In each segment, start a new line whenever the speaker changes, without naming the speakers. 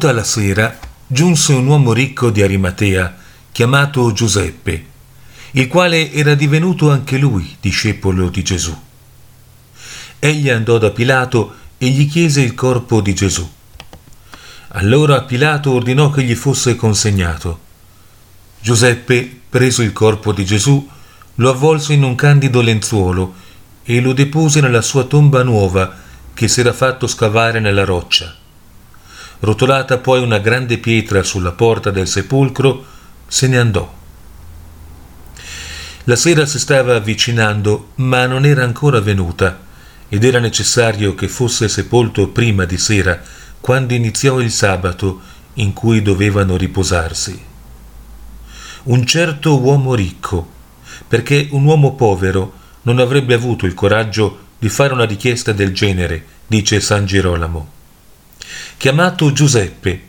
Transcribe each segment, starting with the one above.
Venuta la sera, giunse un uomo ricco di Arimatea, chiamato Giuseppe, il quale era divenuto anche lui discepolo di Gesù. Egli andò da Pilato e gli chiese il corpo di Gesù. Allora Pilato ordinò che gli fosse consegnato. Giuseppe, preso il corpo di Gesù, lo avvolse in un candido lenzuolo e lo depose nella sua tomba nuova che si era fatto scavare nella roccia. Rotolata poi una grande pietra sulla porta del sepolcro, se ne andò. La sera si stava avvicinando, ma non era ancora venuta, ed era necessario che fosse sepolto prima di sera, quando iniziò il sabato in cui dovevano riposarsi. Un certo uomo ricco, perché un uomo povero non avrebbe avuto il coraggio di fare una richiesta del genere, dice San Girolamo. Chiamato Giuseppe.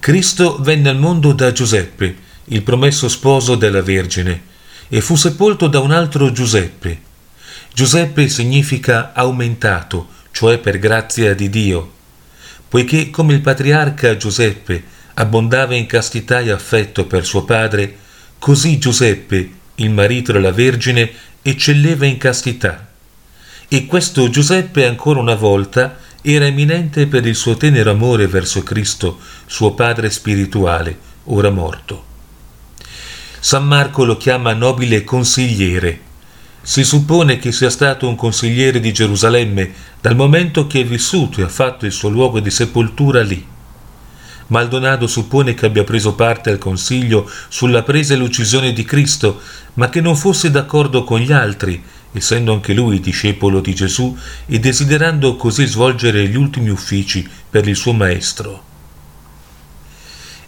Cristo venne al mondo da Giuseppe, il promesso sposo della Vergine, e fu sepolto da un altro Giuseppe. Giuseppe significa aumentato, cioè per grazia di Dio, poiché come il patriarca Giuseppe abbondava in castità e affetto per suo padre, così Giuseppe, il marito della Vergine, eccelleva in castità. E questo Giuseppe ancora una volta era eminente per il suo tenero amore verso Cristo, suo padre spirituale, ora morto. San Marco lo chiama nobile consigliere. Si suppone che sia stato un consigliere di Gerusalemme dal momento che è vissuto e ha fatto il suo luogo di sepoltura lì. Maldonado suppone che abbia preso parte al consiglio sulla presa e l'uccisione di Cristo, ma che non fosse d'accordo con gli altri, essendo anche lui discepolo di Gesù e desiderando così svolgere gli ultimi uffici per il suo Maestro.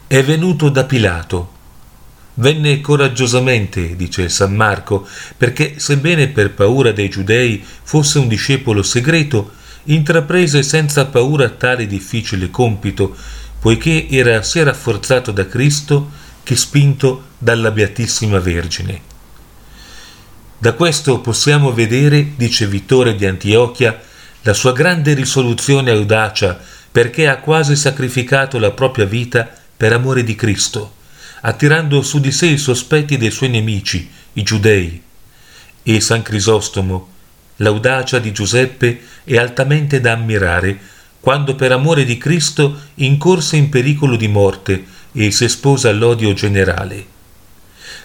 È venuto da Pilato, Venne coraggiosamente, dice San Marco, perché sebbene per paura dei giudei fosse un discepolo segreto, intraprese senza paura tale difficile compito, poiché era sia rafforzato da Cristo che spinto dalla Beatissima Vergine. Da questo possiamo vedere, dice Vittore di Antiochia, la sua grande risoluzione e audacia, perché ha quasi sacrificato la propria vita per amore di Cristo attirando su di sé i sospetti dei suoi nemici, i giudei. E San Crisostomo, l'audacia di Giuseppe è altamente da ammirare, quando per amore di Cristo incorse in pericolo di morte e si espose all'odio generale.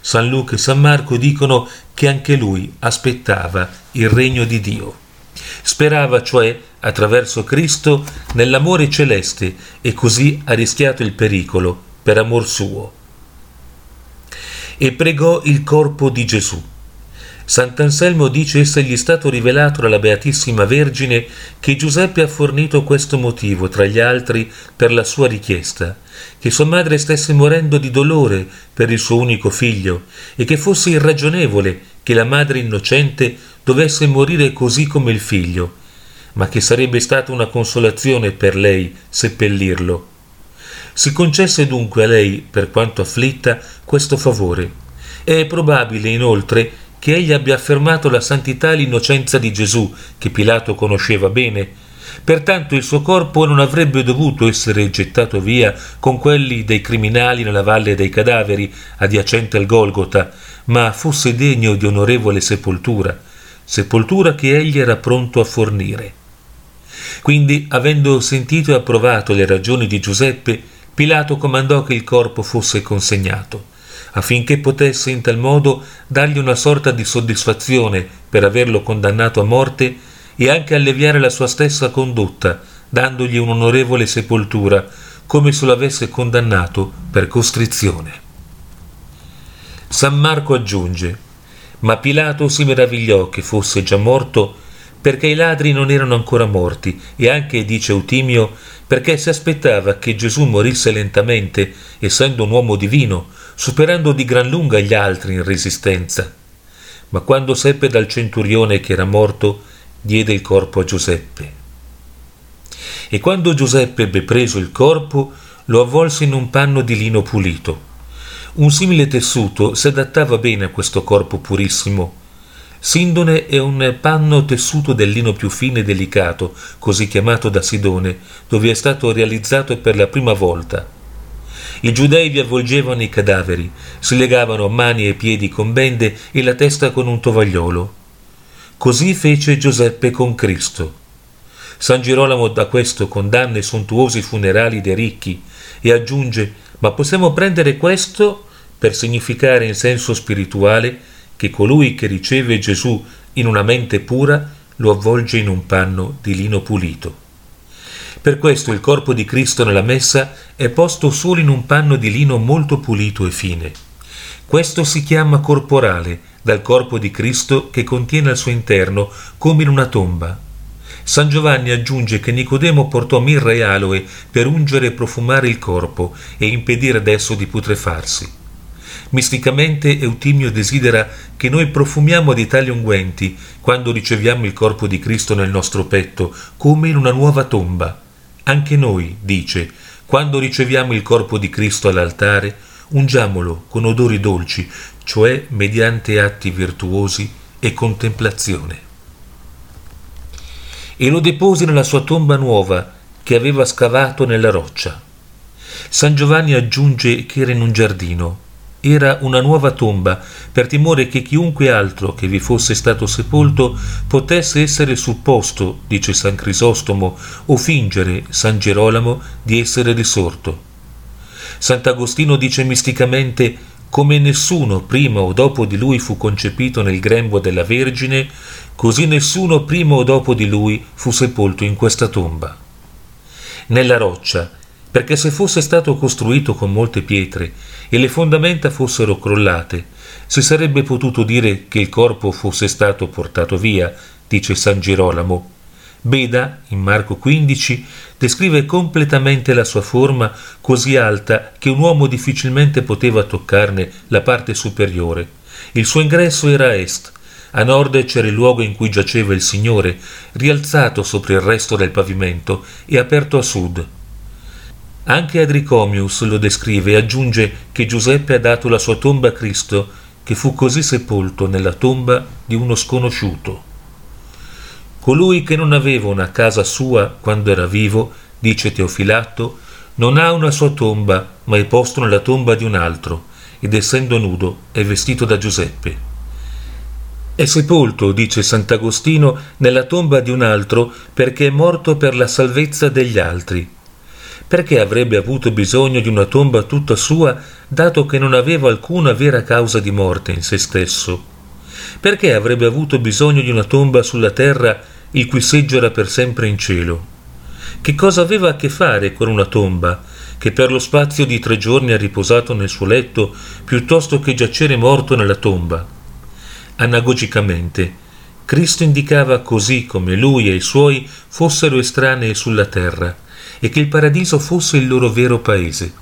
San Luca e San Marco dicono che anche lui aspettava il regno di Dio. Sperava cioè, attraverso Cristo, nell'amore celeste e così ha rischiato il pericolo per amor suo e pregò il corpo di Gesù. Sant'Anselmo dice essergli stato rivelato dalla Beatissima Vergine che Giuseppe ha fornito questo motivo, tra gli altri, per la sua richiesta, che sua madre stesse morendo di dolore per il suo unico figlio e che fosse irragionevole che la madre innocente dovesse morire così come il figlio, ma che sarebbe stata una consolazione per lei seppellirlo. Si concesse dunque a lei, per quanto afflitta, questo favore. È probabile, inoltre, che egli abbia affermato la santità e l'innocenza di Gesù, che Pilato conosceva bene. Pertanto il suo corpo non avrebbe dovuto essere gettato via con quelli dei criminali nella valle dei cadaveri, adiacente al Golgota, ma fosse degno di onorevole sepoltura, sepoltura che egli era pronto a fornire. Quindi, avendo sentito e approvato le ragioni di Giuseppe, Pilato comandò che il corpo fosse consegnato, affinché potesse in tal modo dargli una sorta di soddisfazione per averlo condannato a morte e anche alleviare la sua stessa condotta, dandogli un'onorevole sepoltura, come se lo avesse condannato per costrizione. San Marco aggiunge, ma Pilato si meravigliò che fosse già morto perché i ladri non erano ancora morti e anche, dice Eutimio, perché si aspettava che Gesù morisse lentamente, essendo un uomo divino, superando di gran lunga gli altri in resistenza. Ma quando seppe dal centurione che era morto, diede il corpo a Giuseppe. E quando Giuseppe ebbe preso il corpo, lo avvolse in un panno di lino pulito. Un simile tessuto si adattava bene a questo corpo purissimo, Sindone è un panno tessuto del lino più fine e delicato, così chiamato da Sidone, dove è stato realizzato per la prima volta. I giudei vi avvolgevano i cadaveri, si legavano mani e piedi con bende e la testa con un tovagliolo. Così fece Giuseppe con Cristo. San Girolamo da questo condanna i sontuosi funerali dei ricchi e aggiunge ma possiamo prendere questo per significare in senso spirituale che colui che riceve Gesù in una mente pura lo avvolge in un panno di lino pulito. Per questo il corpo di Cristo nella messa è posto solo in un panno di lino molto pulito e fine. Questo si chiama corporale, dal corpo di Cristo che contiene al suo interno come in una tomba. San Giovanni aggiunge che Nicodemo portò mirra e aloe per ungere e profumare il corpo e impedire adesso di putrefarsi. Misticamente Eutimio desidera che noi profumiamo di tali unguenti quando riceviamo il corpo di Cristo nel nostro petto, come in una nuova tomba. Anche noi, dice, quando riceviamo il corpo di Cristo all'altare, ungiamolo con odori dolci, cioè mediante atti virtuosi e contemplazione e lo depose nella sua tomba nuova che aveva scavato nella roccia. San Giovanni aggiunge che era in un giardino. Era una nuova tomba, per timore che chiunque altro che vi fosse stato sepolto potesse essere supposto, dice San Crisostomo, o fingere, San Gerolamo, di essere risorto. Sant'Agostino dice misticamente come nessuno prima o dopo di lui fu concepito nel grembo della Vergine, così nessuno prima o dopo di lui fu sepolto in questa tomba. Nella roccia, perché se fosse stato costruito con molte pietre e le fondamenta fossero crollate, si sarebbe potuto dire che il corpo fosse stato portato via, dice San Girolamo. Beda, in Marco 15, descrive completamente la sua forma così alta che un uomo difficilmente poteva toccarne la parte superiore. Il suo ingresso era a est, a nord c'era il luogo in cui giaceva il Signore, rialzato sopra il resto del pavimento e aperto a sud. Anche Adricomius lo descrive e aggiunge che Giuseppe ha dato la sua tomba a Cristo, che fu così sepolto nella tomba di uno sconosciuto. Colui che non aveva una casa sua quando era vivo, dice Teofilatto, non ha una sua tomba, ma è posto nella tomba di un altro, ed essendo nudo è vestito da Giuseppe. È sepolto, dice Sant'Agostino, nella tomba di un altro perché è morto per la salvezza degli altri. Perché avrebbe avuto bisogno di una tomba tutta sua, dato che non aveva alcuna vera causa di morte in se stesso? Perché avrebbe avuto bisogno di una tomba sulla terra il cui seggio era per sempre in cielo? Che cosa aveva a che fare con una tomba, che per lo spazio di tre giorni ha riposato nel suo letto, piuttosto che giacere morto nella tomba? Anagogicamente, Cristo indicava così come lui e i suoi fossero estranei sulla terra e che il paradiso fosse il loro vero paese.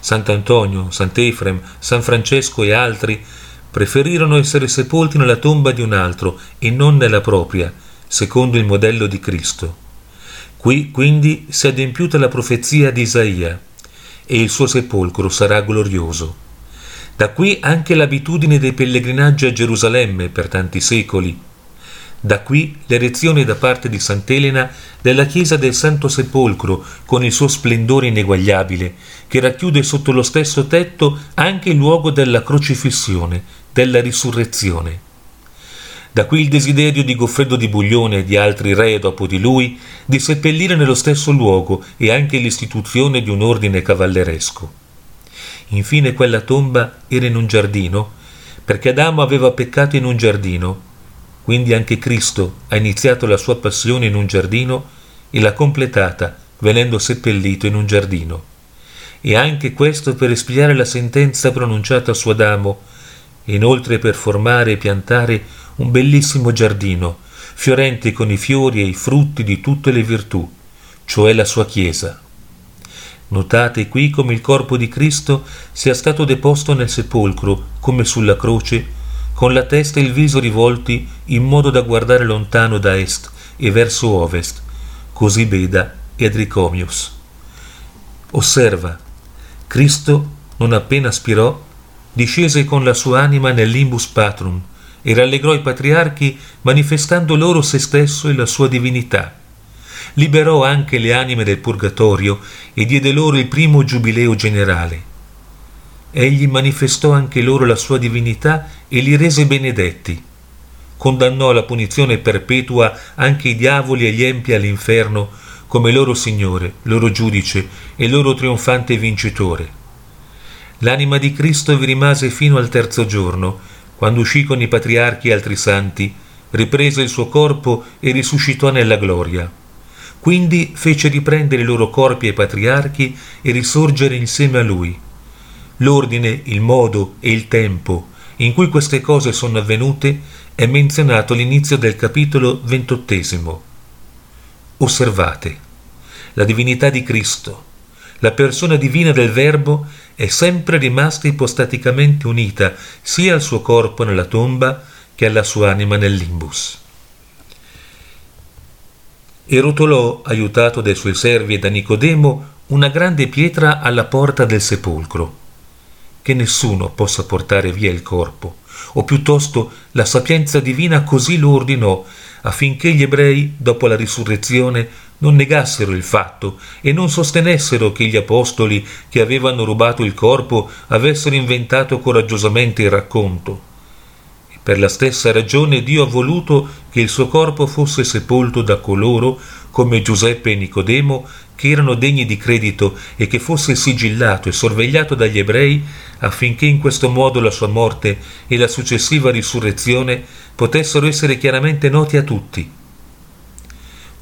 Sant'Antonio, Sant'Efrem, San Francesco e altri preferirono essere sepolti nella tomba di un altro e non nella propria, secondo il modello di Cristo. Qui quindi si è adempiuta la profezia di Isaia e il suo sepolcro sarà glorioso. Da qui anche l'abitudine dei pellegrinaggi a Gerusalemme per tanti secoli. Da qui l'erezione da parte di Sant'Elena della chiesa del Santo Sepolcro con il suo splendore ineguagliabile, che racchiude sotto lo stesso tetto anche il luogo della crocifissione, della risurrezione. Da qui il desiderio di Goffredo di Buglione e di altri re dopo di lui di seppellire nello stesso luogo e anche l'istituzione di un ordine cavalleresco. Infine quella tomba era in un giardino, perché Adamo aveva peccato in un giardino, quindi anche Cristo ha iniziato la sua passione in un giardino e l'ha completata venendo seppellito in un giardino. E anche questo per espiare la sentenza pronunciata su Adamo, e inoltre per formare e piantare un bellissimo giardino, fiorente con i fiori e i frutti di tutte le virtù, cioè la sua Chiesa. Notate qui come il corpo di Cristo sia stato deposto nel sepolcro, come sulla croce, con la testa e il viso rivolti in modo da guardare lontano da est e verso ovest, così Beda e Adricomius. Osserva, Cristo, non appena spirò, discese con la sua anima nel limbus patrum, e rallegrò i patriarchi manifestando loro se stesso e la sua divinità. Liberò anche le anime del purgatorio e diede loro il primo giubileo generale. Egli manifestò anche loro la sua divinità e li rese benedetti. Condannò alla punizione perpetua anche i diavoli e gli empi all'inferno come loro Signore, loro giudice e loro trionfante vincitore. L'anima di Cristo vi rimase fino al terzo giorno, quando uscì con i patriarchi e altri santi, riprese il suo corpo e risuscitò nella gloria. Quindi fece riprendere i loro corpi ai patriarchi e risorgere insieme a lui. L'ordine, il modo e il tempo in cui queste cose sono avvenute è menzionato all'inizio del capitolo ventottesimo. Osservate, la divinità di Cristo, la persona divina del Verbo è sempre rimasta ipostaticamente unita sia al suo corpo nella tomba che alla sua anima nel limbus. E rotolò, aiutato dai suoi servi e da Nicodemo, una grande pietra alla porta del sepolcro, che nessuno possa portare via il corpo, o piuttosto la sapienza divina così lo ordinò, affinché gli ebrei, dopo la risurrezione, non negassero il fatto e non sostenessero che gli apostoli che avevano rubato il corpo avessero inventato coraggiosamente il racconto. E per la stessa ragione Dio ha voluto che il suo corpo fosse sepolto da coloro, come Giuseppe e Nicodemo, che erano degni di credito e che fosse sigillato e sorvegliato dagli ebrei affinché in questo modo la sua morte e la successiva risurrezione potessero essere chiaramente noti a tutti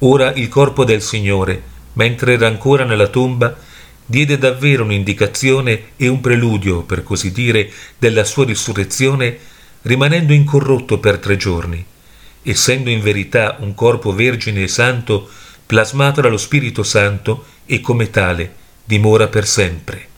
Ora il corpo del Signore, mentre era ancora nella tomba, diede davvero un'indicazione e un preludio, per così dire, della sua risurrezione, rimanendo incorrotto per tre giorni, essendo in verità un corpo vergine e santo, plasmato dallo Spirito Santo e come tale dimora per sempre.